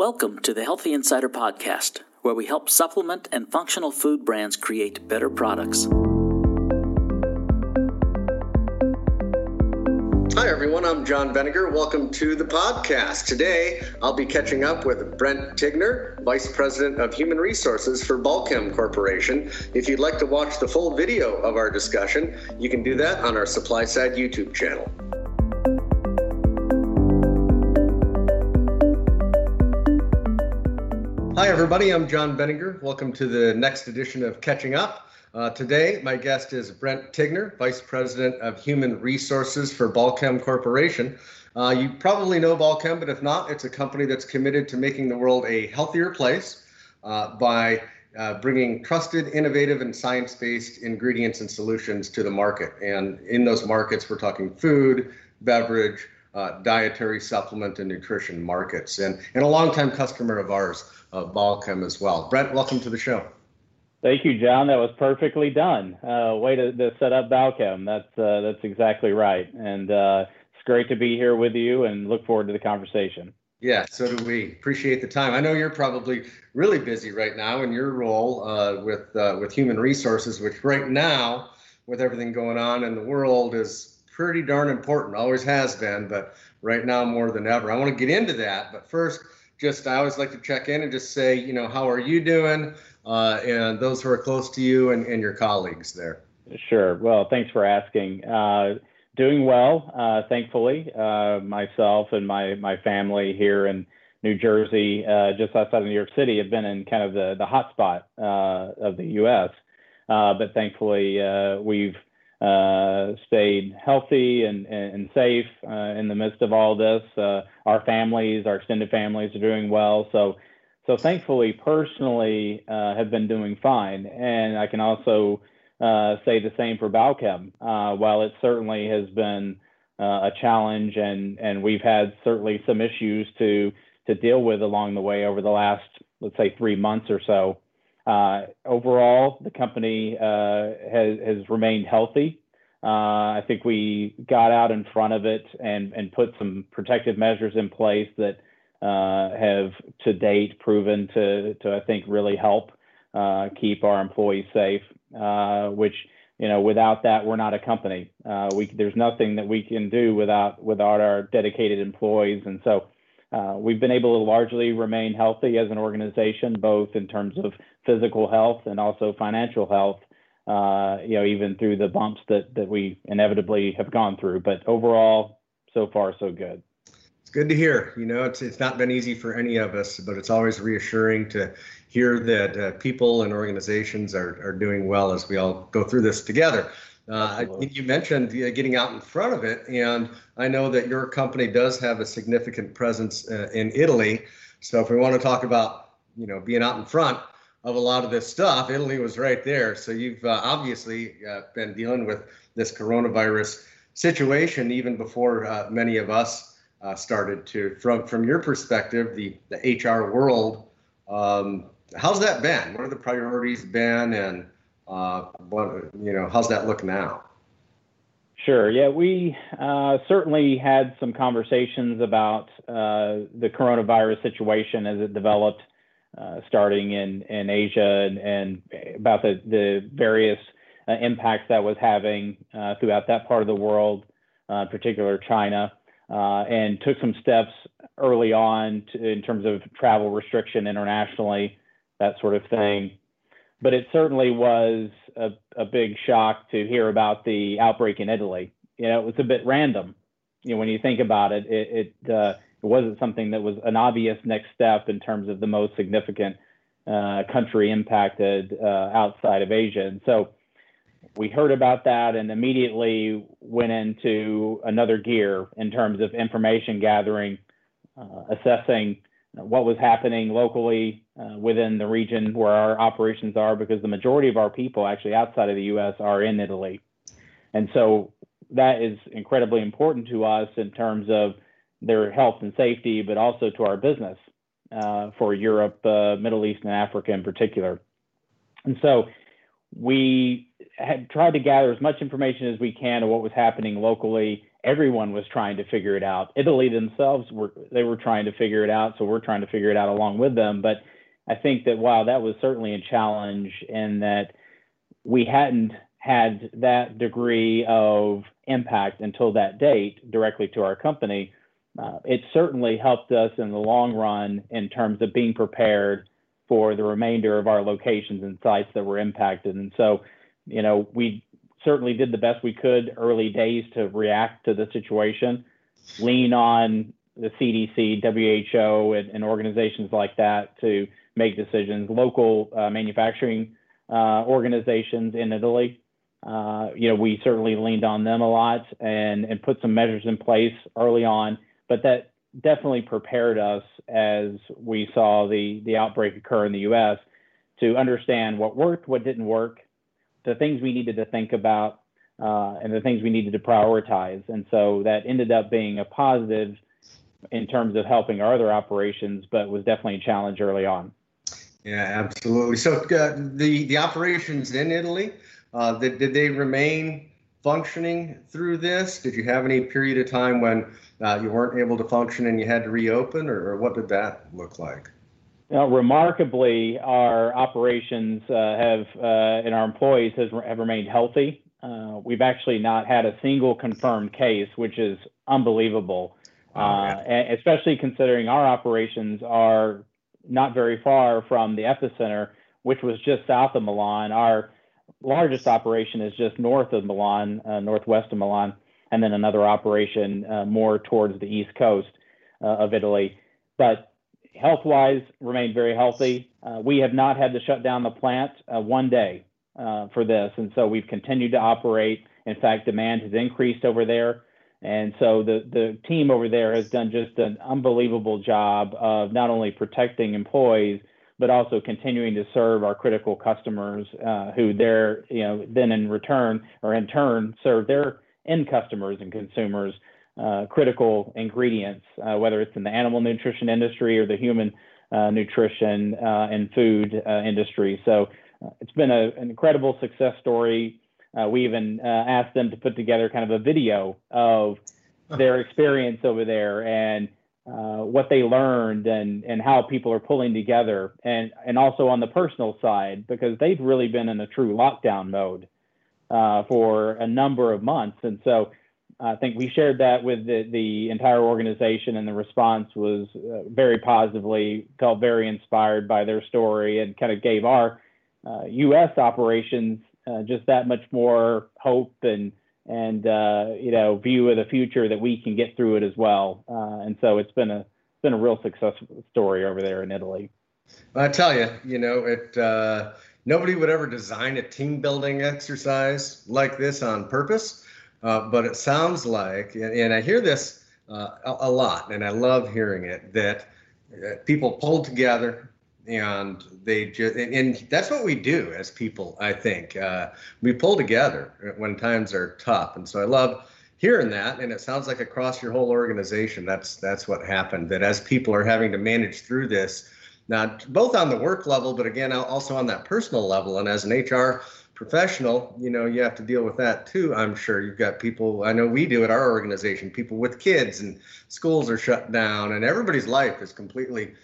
Welcome to the Healthy Insider Podcast, where we help supplement and functional food brands create better products. Hi, everyone. I'm John Benninger. Welcome to the podcast. Today, I'll be catching up with Brent Tigner, Vice President of Human Resources for Balchem Corporation. If you'd like to watch the full video of our discussion, you can do that on our SupplySide YouTube channel. Hi, everybody. I'm John Benninger. Welcome to the next edition of Catching Up. Uh, today, my guest is Brent Tigner, Vice President of Human Resources for Balchem Corporation. Uh, you probably know Balchem, but if not, it's a company that's committed to making the world a healthier place uh, by uh, bringing trusted, innovative, and science based ingredients and solutions to the market. And in those markets, we're talking food, beverage, uh, dietary supplement, and nutrition markets. And, and a longtime customer of ours, uh, Balchem, as well. Brent, welcome to the show. Thank you, John. That was perfectly done. Uh, way to, to, set up Balchem. That's uh, that's exactly right. And uh, it's great to be here with you, and look forward to the conversation. Yeah, so do we. Appreciate the time. I know you're probably really busy right now in your role uh, with uh, with human resources, which right now, with everything going on in the world, is pretty darn important. Always has been, but right now more than ever. I want to get into that, but first, just I always like to check in and just say, you know, how are you doing? uh, and those who are close to you and, and your colleagues there. Sure. Well, thanks for asking. Uh, doing well, uh, thankfully. Uh, myself and my my family here in New Jersey, uh, just outside of New York City, have been in kind of the the hot spot uh, of the U.S. but thankfully, we've stayed healthy and, and, safe in the midst of all this. our families, our extended families, are doing well. So so thankfully, personally, uh, have been doing fine, and I can also uh, say the same for Balchem. Uh, while it certainly has been uh, a challenge, and and we've had certainly some issues to to deal with along the way over the last, let's say, three months or so. Uh, overall, the company uh, has remained healthy. I think we got out in front of it and put some protective measures in place that uh, have to date proven to, I think, really help uh, keep our employees safe, uh, which, you know, without that, we're not a company. Uh, there's nothing that we can do without, without our dedicated employees. And so uh, we've been able to largely remain healthy as an organization, both in terms of physical health and also financial health. Uh, you know, even through the bumps that that we inevitably have gone through, but overall, so far so good. It's good to hear. You know, it's it's not been easy for any of us, but it's always reassuring to hear that uh, people and organizations are are doing well as we all go through this together. Uh, you mentioned uh, getting out in front of it, and I know that your company does have a significant presence uh, in Italy. So if we want to talk about, you know, being out in front of a lot of this stuff, Italy was right there. So you've uh, obviously uh, been dealing with this coronavirus situation even before many of us uh, started to from from your perspective the the hr world um, how's that been what are the priorities been and uh, you know how's that look now Sure. Yeah, we uh, certainly had some conversations about uh, the coronavirus situation as it developed, uh, starting in, in Asia, and, and about the, the various uh, impacts that was having uh, throughout that part of the world, in particular China uh, and took some steps early on to, in terms of travel restriction internationally, that sort of thing. But it certainly was a, a big shock to hear about the outbreak in Italy. You know, it was a bit random. You know, when you think about it, it, it, uh, it wasn't something that was an obvious next step in terms of the most significant uh, country impacted uh, outside of Asia. And so we heard about that and immediately went into another gear in terms of information gathering, uh, assessing what was happening locally uh, within the region where our operations are, because the majority of our people actually outside of the US are in Italy. And so that is incredibly important to us in terms of their health and safety, but also to our business uh, for Europe, uh, Middle East, and Africa in particular. And so we had tried to gather as much information as we can of what was happening locally everyone was trying to figure it out. Italy themselves were they were trying to figure it out, so we're trying to figure it out along with them. But I think that while that was certainly a challenge, and that we hadn't had that degree of impact until that date directly to our company, uh, it certainly helped us in the long run in terms of being prepared for the remainder of our locations and sites that were impacted. And so, you know, we certainly did the best we could early days to react to the situation, lean on the CDC, WHO, and, and organizations like that to make decisions. Local uh, manufacturing uh, organizations in Italy, uh, you know, we certainly leaned on them a lot and and put some measures in place early on. But that definitely prepared us as we saw the the outbreak occur in the U.S. to understand what worked, what didn't work, the things we needed to think about uh, and the things we needed to prioritize. And so that ended up being a positive in terms of helping our other operations, but was definitely a challenge early on. Yeah, absolutely. So uh, the the operations in Italy, uh, did, did they remain functioning through this? Did you have any period of time when uh, you weren't able to function and you had to reopen, or, or what did that look like? Now, remarkably, our operations uh, have uh, and our employees has, have remained healthy. Uh, we've actually not had a single confirmed case, which is unbelievable, especially considering our operations are not very far from the epicenter, which was just south of Milan. Our largest operation is just north of Milan, northwest of Milan, and then another operation more towards the east coast of Italy. But health wise, remained very healthy. Uh, we have not had to shut down the plant uh, one day uh, for this. And so we've continued to operate. In fact, demand has increased over there. And so the, the team over there has done just an unbelievable job of not only protecting employees, but also continuing to serve our critical customers uh, who they're, you know, then in return or in turn serve their end customers and consumers uh, critical ingredients, uh, whether it's in the animal nutrition industry or the human uh, nutrition uh, and food uh, industry. So it's been a, an incredible success story. we even asked them to put together kind of a video of their experience over there and what they learned and, and how people are pulling together and, and also on the personal side because they've really been in a true lockdown mode for a number of months. And so I think we shared that with the, the entire organization, and the response was uh, very positively. Felt very inspired by their story, and kind of gave our uh, U.S. operations uh, just that much more hope and and uh, you know view of the future that we can get through it as well. Uh, and so it's been a it's been a real success story over there in Italy. I tell you, you know it. Uh, nobody would ever design a team building exercise like this on purpose uh, but it sounds like, and, I hear this uh, a, lot, and I love hearing it, that uh, people pull together and they just, and, and, that's what we do as people, I think. Uh, we pull together when times are tough. And so I love hearing that. And it sounds like across your whole organization, that's, that's what happened, that as people are having to manage through this, not both on the work level, but again, also on that personal level. And as an HR professional, you know, you have to deal with that too. I'm sure you've got people, I know we do at our organization, people with kids and schools are shut down and everybody's life is completely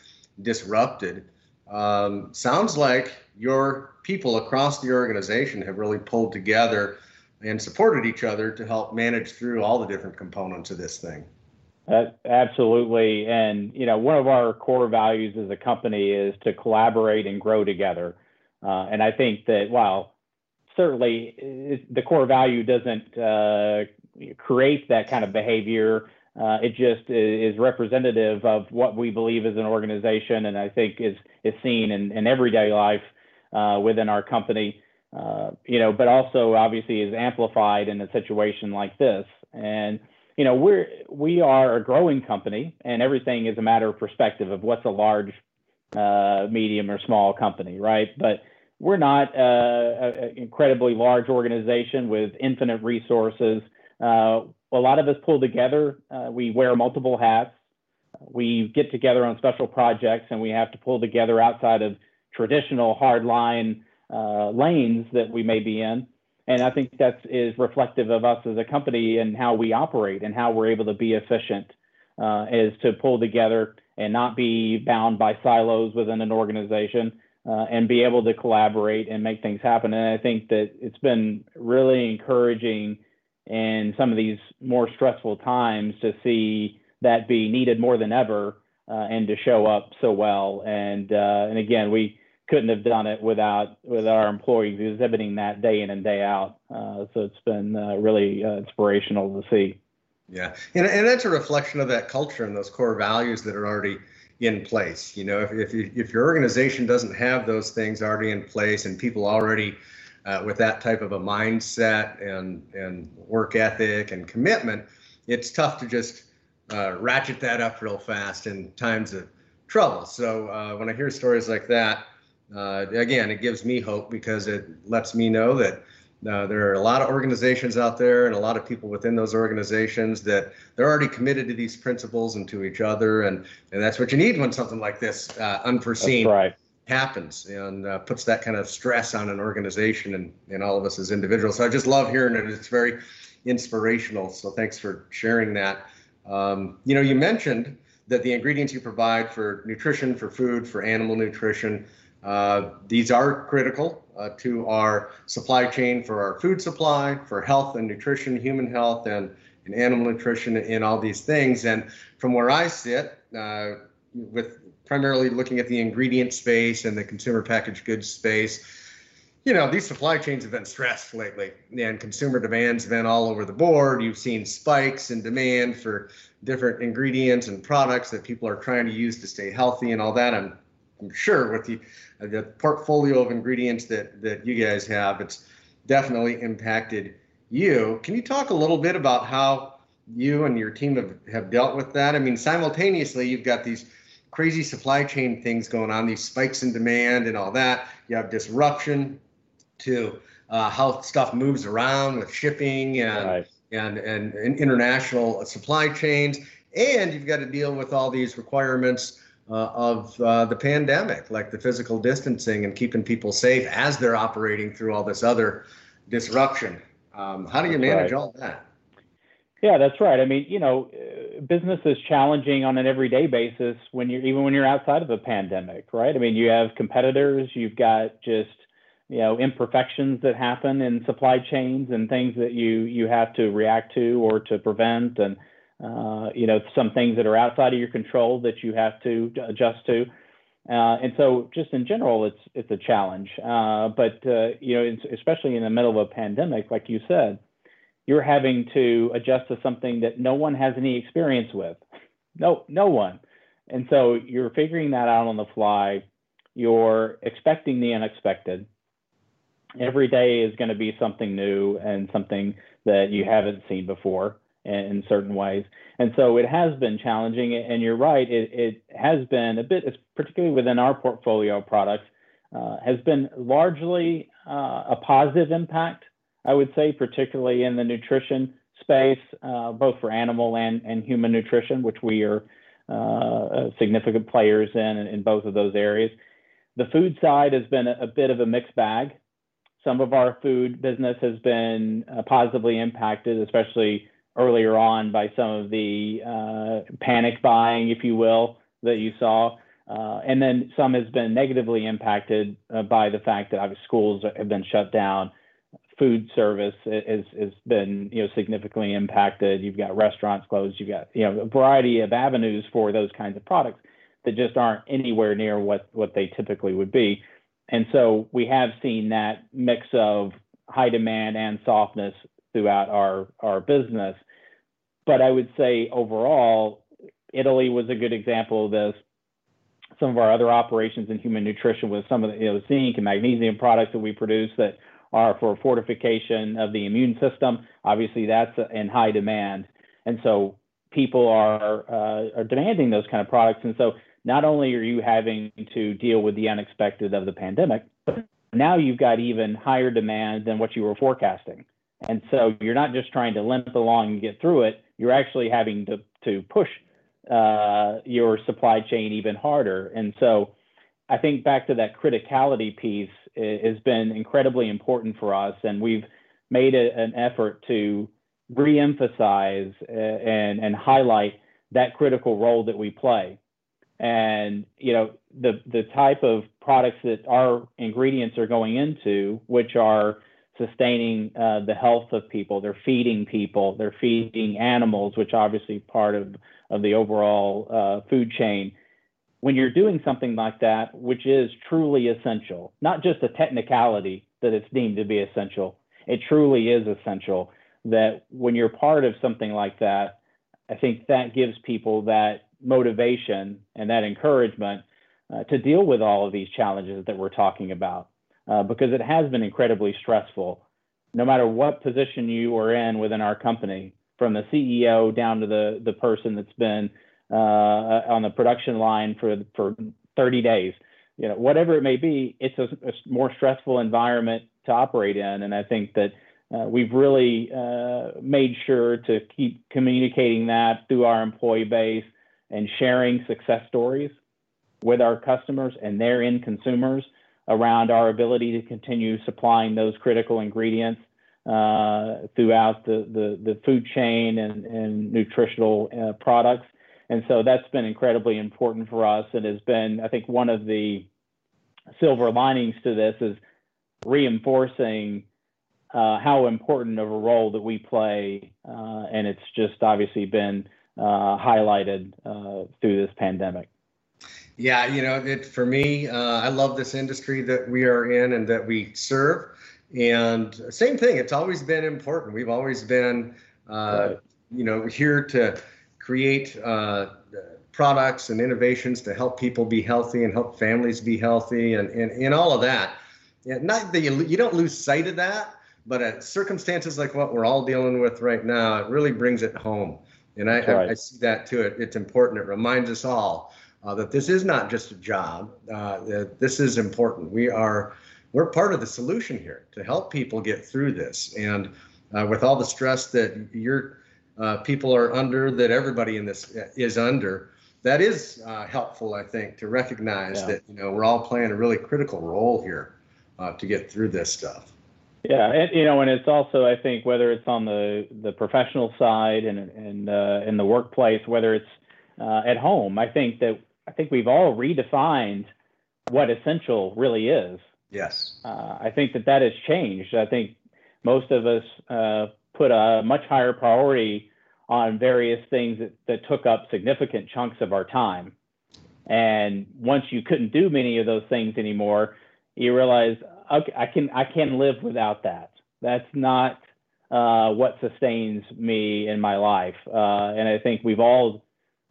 disrupted. Um, sounds like your people across the organization have really pulled together and supported each other to help manage through all the different components of this thing. Uh, absolutely. And, you know, one of our core values as a company is to collaborate and grow together. Uh, and I think that while certainly the core value doesn't uh, create that kind of behavior. Uh, it just is representative of what we believe as an organization, and I think is is seen in, in everyday life uh, within our company. Uh, you know, but also obviously is amplified in a situation like this. And you know, we're we are a growing company, and everything is a matter of perspective of what's a large, uh, medium, or small company, right? But we're not uh, an incredibly large organization with infinite resources. Uh, a lot of us pull together. Uh, we wear multiple hats. We get together on special projects, and we have to pull together outside of traditional hardline uh, lanes that we may be in. and I think that is reflective of us as a company and how we operate and how we're able to be efficient, uh, is to pull together and not be bound by silos within an organization uh, and be able to collaborate and make things happen. And I think that it's been really encouraging in some of these more stressful times to see that be needed more than ever uh, and to show up so well. And uh, and again, we couldn't have done it without with our employees exhibiting that day in and day out. Uh, so it's been uh, really uh, inspirational to see. Yeah, and, and that's a reflection of that culture and those core values that are already in place. You know, if, if, you, if your organization doesn't have those things already in place and people already uh, with that type of a mindset and, and work ethic and commitment, it's tough to just uh, ratchet that up real fast in times of trouble. So uh, when I hear stories like that, uh, again, it gives me hope because it lets me know that uh, there are a lot of organizations out there and a lot of people within those organizations that they're already committed to these principles and to each other, and and that's what you need when something like this uh, unforeseen right. happens and uh, puts that kind of stress on an organization and and all of us as individuals. So I just love hearing it. It's very inspirational. So thanks for sharing that. Um, you know, you mentioned that the ingredients you provide for nutrition, for food, for animal nutrition uh, these are critical uh, to our supply chain for our food supply, for health and nutrition, human health, and, and animal nutrition, and all these things. And from where I sit, uh, with primarily looking at the ingredient space and the consumer packaged goods space, you know, these supply chains have been stressed lately, and consumer demand's been all over the board. You've seen spikes in demand for different ingredients and products that people are trying to use to stay healthy and all that. I'm, I'm sure with the the portfolio of ingredients that that you guys have, it's definitely impacted you. Can you talk a little bit about how you and your team have, have dealt with that? I mean, simultaneously, you've got these crazy supply chain things going on, these spikes in demand and all that. You have disruption to uh, how stuff moves around with shipping and, right. and, and, and international supply chains. And you've got to deal with all these requirements uh, of uh, the pandemic, like the physical distancing and keeping people safe as they're operating through all this other disruption. Um, how do you manage right. all that? Yeah, that's right. I mean, you know, uh, business is challenging on an everyday basis when you're even when you're outside of a pandemic, right? I mean, you have competitors, you've got just you know imperfections that happen in supply chains and things that you you have to react to or to prevent and uh, you know, some things that are outside of your control that you have to adjust to. Uh, and so, just in general, it's it's a challenge. Uh, but uh, you know, especially in the middle of a pandemic, like you said, you're having to adjust to something that no one has any experience with. No, no one. And so you're figuring that out on the fly. You're expecting the unexpected. Every day is going to be something new and something that you haven't seen before in certain ways. And so it has been challenging. And you're right, it, it has been a bit, particularly within our portfolio of products, uh, has been largely uh, a positive impact, I would say, particularly in the nutrition space, uh, both for animal and, and human nutrition, which we are uh, significant players in, in both of those areas. The food side has been a, a bit of a mixed bag. Some of our food business has been uh, positively impacted, especially earlier on by some of the uh, panic buying, if you will, that you saw. Uh, and then some has been negatively impacted uh, by the fact that obviously schools have been shut down. Food service has, has been you know significantly impacted. You've got restaurants closed. You've got you know a variety of avenues for those kinds of products that just aren't anywhere near what what they typically would be. And so we have seen that mix of high demand and softness throughout our our business. But I would say overall, Italy was a good example of this. Some of our other operations in human nutrition with some of the you know, zinc and magnesium products that we produce that are for fortification of the immune system. Obviously, that's in high demand, and so people are uh, are demanding those kind of products. And so, not only are you having to deal with the unexpected of the pandemic, but now you've got even higher demand than what you were forecasting. And so you're not just trying to limp along and get through it, you're actually having to, to push uh, your supply chain even harder. And so I think back to that criticality piece has been incredibly important for us. And we've made a, an effort to reemphasize uh, and, and highlight that critical role that we play. And you know the the type of products that our ingredients are going into, which are sustaining uh, the health of people, they're feeding people, they're feeding animals, which obviously part of of the overall uh, food chain. When you're doing something like that, which is truly essential, not just a technicality that it's deemed to be essential, it truly is essential that when you're part of something like that, I think that gives people that motivation and that encouragement uh, to deal with all of these challenges that we're talking about uh, because it has been incredibly stressful. No matter what position you are in within our company, from the CEO down to the, the person that's been uh, on the production line for, for 30 days, you know, whatever it may be, it's a, a more stressful environment to operate in. And I think that uh, we've really uh, made sure to keep communicating that through our employee base and sharing success stories with our customers and their end consumers around our ability to continue supplying those critical ingredients uh, throughout the, the, the, food chain and, and nutritional uh, products. And so that's been incredibly important for us and has been, I think, one of the silver linings to this is reinforcing uh, how important of a role that we play. Uh, and it's just obviously been uh, highlighted uh, through this pandemic. Yeah, you know, it, for me, uh, I love this industry that we are in and that we serve. And same thing, it's always been important. We've always been, uh, you know, here to create uh, products and innovations to help people be healthy and help families be healthy and, and, and all of that. Yeah, not that you, you don't lose sight of that, but at circumstances like what we're all dealing with right now, it really brings it home. And I, right. I, I, see that too. It, it's important. It reminds us all uh, that this is not just a job. Uh, this is important. We are we're part of the solution here to help people get through this. And uh, with all the stress that your uh, people are under, that everybody in this is under, that is uh, helpful, I think, to recognize yeah. that you know we're all playing a really critical role here uh, to get through this stuff. Yeah, and you know, and it's also I think whether it's on the the professional side and and uh, in the workplace, whether it's uh, at home, I think that I think we've all redefined what essential really is. Yes. Uh, I think that that has changed. I think most of us uh, put a much higher priority on various things that, that took up significant chunks of our time. And once you couldn't do many of those things anymore, you realize, okay, I can I can live without that. That's not uh, what sustains me in my life. Uh, and I think we've all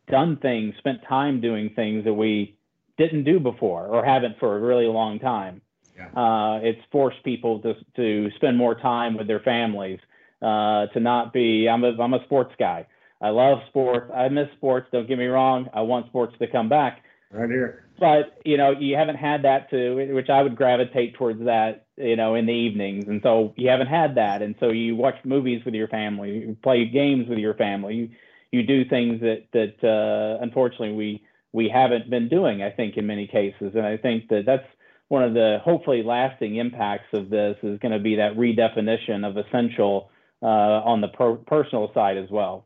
done things, spent time doing things that we didn't do before or haven't for a really long time. Yeah. Uh, it's forced people to to spend more time with their families. Uh, to not be, I'm a I'm a sports guy. I love sports. I miss sports. Don't get me wrong. I want sports to come back. Right here. But you know, you haven't had that to which I would gravitate towards that. You know, in the evenings, and so you haven't had that, and so you watch movies with your family, you play games with your family. You you do things that that uh, unfortunately we we haven't been doing. I think in many cases, and I think that that's one of the hopefully lasting impacts of this is going to be that redefinition of essential uh, on the per- personal side as well.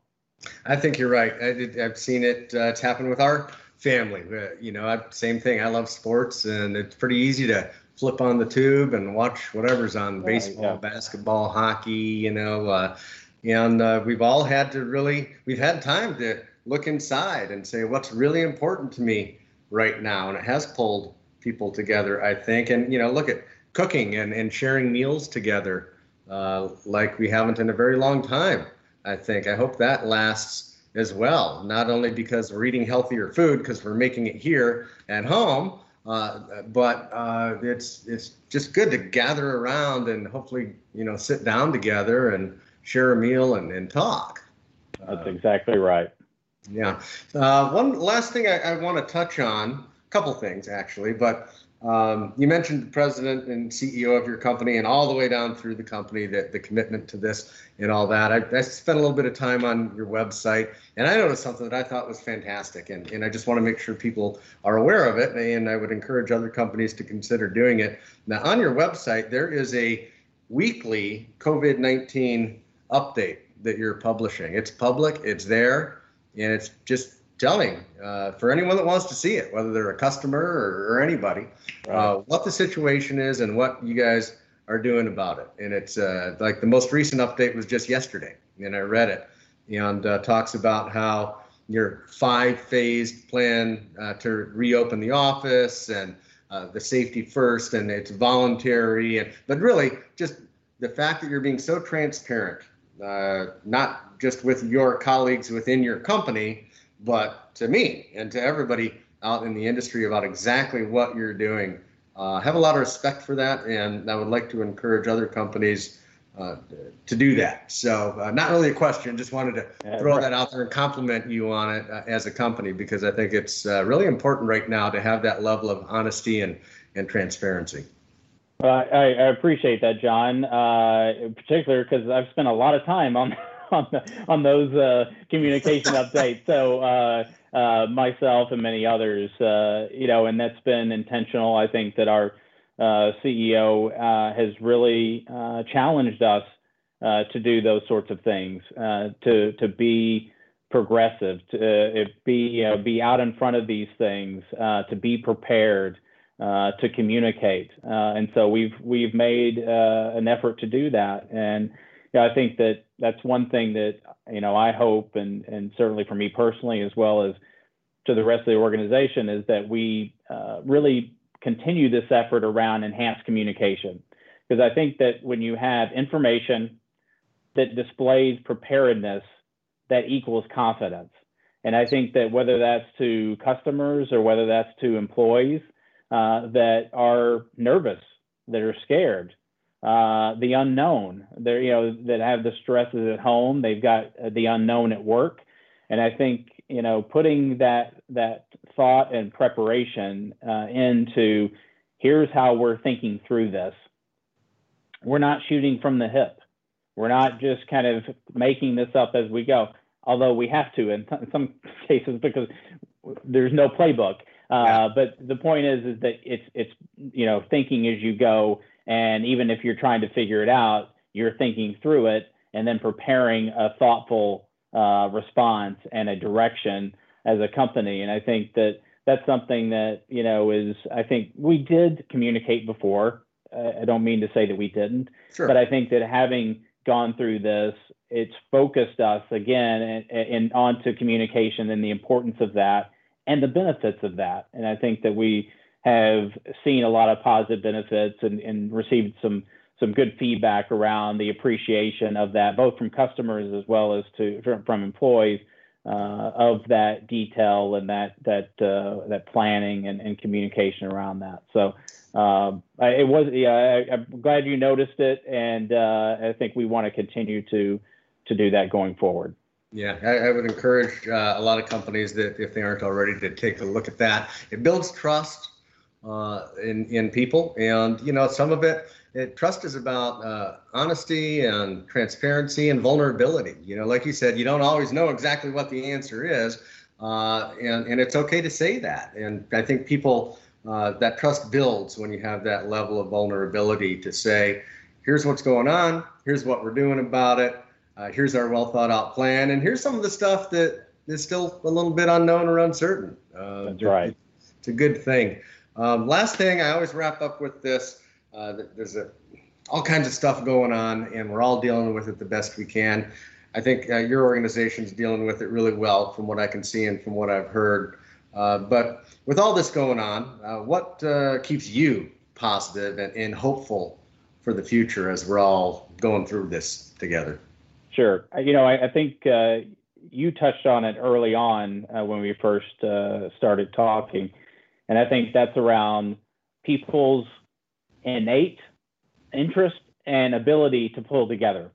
I think you're right. I have seen it. Uh, it's happened with our family. Uh, you know, I, same thing. I love sports, and it's pretty easy to flip on the tube and watch whatever's on baseball, yeah. basketball, hockey. You know, uh, and uh, we've all had to really we've had time to look inside and say what's really important to me right now, and it has pulled people together, I think. And you know, look at cooking and, and sharing meals together uh, like we haven't in a very long time. I think. I hope that lasts as well. Not only because we're eating healthier food because we're making it here at home, uh, but uh, it's it's just good to gather around and hopefully you know sit down together and share a meal and, and talk. That's exactly right. Yeah. Uh, one last thing I, I want to touch on a couple things actually, but um, you mentioned the president and CEO of your company and all the way down through the company, that the commitment to this and all that. I, I, spent a little bit of time on your website and I noticed something that I thought was fantastic. And, and I just want to make sure people are aware of it. And I would encourage other companies to consider doing it. Now, on your website, there is a weekly COVID 19 update that you're publishing. It's public, it's there, and it's just telling uh, for anyone that wants to see it, whether they're a customer or, or anybody, right. uh, what the situation is and what you guys are doing about it. And it's uh, like the most recent update was just yesterday, and I read it, and uh, talks about how your five-phased plan uh, to reopen the office and uh, the safety first, and it's voluntary, and but really just the fact that you're being so transparent, not just with your colleagues within your company but to me and to everybody out in the industry about exactly what you're doing. Uh, have a lot of respect for that, and I would like to encourage other companies uh, to do that. So, uh, not really a question, just wanted to throw that out there and compliment you on it uh, as a company because I think it's uh, really important right now to have that level of honesty and, and transparency. I, I, appreciate that, John, uh, in particular because I've spent a lot of time on on the, on those uh, communication updates. So uh, uh, myself and many others, uh, you know, and that's been intentional. I think that our uh, CEO uh, has really challenged us to do those sorts of things, to to be progressive, to be you know, be out in front of these things, to be prepared. Uh, to communicate. Uh, and so we've we've made uh, an effort to do that. And I think that that's one thing that you know I hope, and and certainly for me personally, as well as to the rest of the organization, is that we uh, really continue this effort around enhanced communication. Because I think that when you have information that displays preparedness, that equals confidence. And I think that whether that's to customers or whether that's to employees uh, that are nervous, that are scared, uh, the unknown. They're you know that have the stresses at home. They've got the unknown at work, and I think you know putting that that thought and preparation uh, into here's how we're thinking through this. We're not shooting from the hip. We're not just kind of making this up as we go, although we have to in, in some cases because there's no playbook. Uh, yeah. But the point is, is that it's it's you know thinking as you go and even if you're trying to figure it out, you're thinking through it and then preparing a thoughtful uh, response and a direction as a company. And I think that that's something that, you know, is, I think we did communicate before. Uh, I don't mean to say that we didn't, sure. but I think that having gone through this, it's focused us again and, and onto communication and the importance of that and the benefits of that. And I think that we, have seen a lot of positive benefits and, and received some some good feedback around the appreciation of that, both from customers as well as to from employees uh, of that detail and that that uh, that planning and, and communication around that. So um, it was yeah, I, am glad you noticed it, and uh, I think we want to continue to to do that going forward. Yeah, I, I would encourage uh, a lot of companies that if they aren't already to take a look at that. It builds trust uh, in in people, and you know some of it. it trust is about uh, honesty and transparency and vulnerability. You know, like you said, you don't always know exactly what the answer is, uh, and and it's okay to say that. And I think people uh, that trust builds when you have that level of vulnerability to say, here's what's going on, here's what we're doing about it, uh, here's our well thought out plan, and here's some of the stuff that is still a little bit unknown or uncertain. Uh, That's right. It's a good thing. Um, last thing, I always wrap up with this. Uh, there's a, all kinds of stuff going on, and we're all dealing with it the best we can. I think uh, your organization's dealing with it really well, from what I can see and from what I've heard. Uh, but with all this going on, uh, what uh, keeps you positive and, and hopeful for the future as we're all going through this together? Sure. Uh, you know, I, I think you touched on it early on when we first started talking and I think that's around people's innate interest and ability to pull together.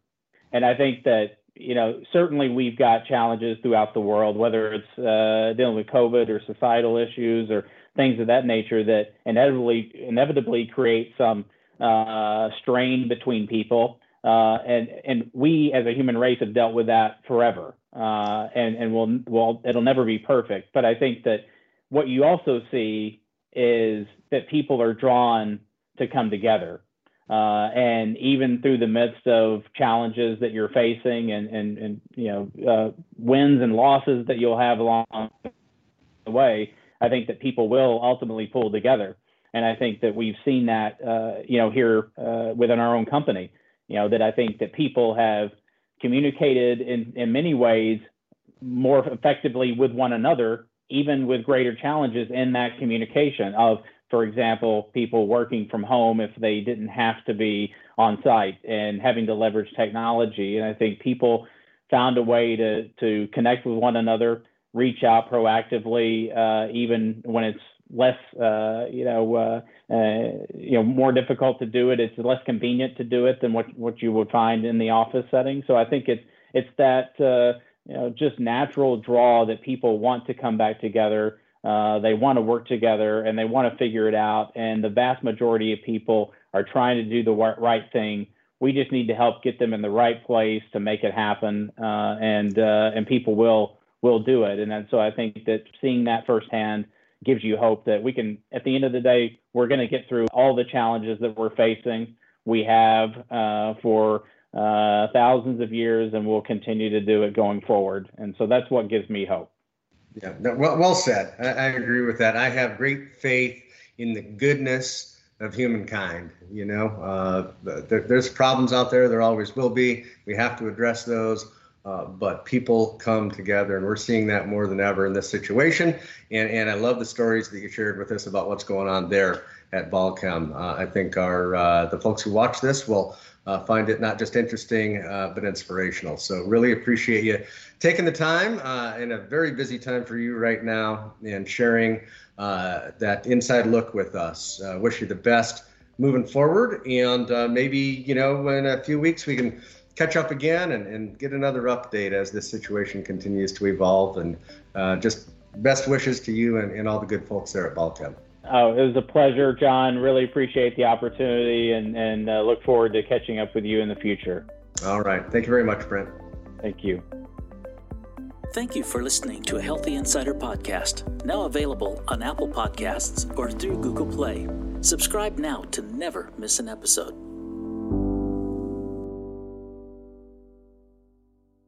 And I think that, you know, certainly we've got challenges throughout the world, whether it's uh, dealing with COVID or societal issues or things of that nature that inevitably inevitably create some uh, strain between people. Uh, and and we as a human race have dealt with that forever. Uh, and and we'll, well, it'll never be perfect. But I think that what you also see is that people are drawn to come together. Uh, and even through the midst of challenges that you're facing and, and, and you know, uh, wins and losses that you'll have along the way, I think that people will ultimately pull together. And I think that we've seen that, uh, you know, here within our own company, you know, that I think that people have communicated in, in many ways more effectively with one another, even with greater challenges in that communication of, for example, people working from home if they didn't have to be on site and having to leverage technology. And I think people found a way to, to connect with one another, reach out proactively, uh, even when it's less, uh, you know, uh, uh, you know, more difficult to do it. It's less convenient to do it than what, what you would find in the office setting. So I think it's, it's that, uh, you know, just natural draw that people want to come back together uh, they want to work together and they want to figure it out. And the vast majority of people are trying to do the right thing. We just need to help get them in the right place to make it happen, uh, and and people will will do it. And so I think that seeing that firsthand gives you hope that we can. At the end of the day, we're going to get through all the challenges that we're facing. We have uh, for uh, thousands of years, and we'll continue to do it going forward. And so that's what gives me hope. Yeah, well, well said. I, I, agree with that. I have great faith in the goodness of humankind. You know, uh, there, there's problems out there. There always will be. We have to address those. Uh, but people come together, and we're seeing that more than ever in this situation. And and I love the stories that you shared with us about what's going on there at Balchem. Uh, I think our uh, the folks who watch this will uh, find it not just interesting uh, but inspirational. So really appreciate you taking the time in a very busy time for you right now and sharing that inside look with us. Wish you the best moving forward, and maybe you know in a few weeks we can catch up again and, and get another update as this situation continues to evolve. And just best wishes to you and, and all the good folks there at Balchem. Oh, it was a pleasure, John. Really appreciate the opportunity and, and uh, look forward to catching up with you in the future. All right. Thank you very much, Brent. Thank you. Thank you for listening to a Healthy Insider podcast, now available on Apple Podcasts or through Google Play. Subscribe now to never miss an episode.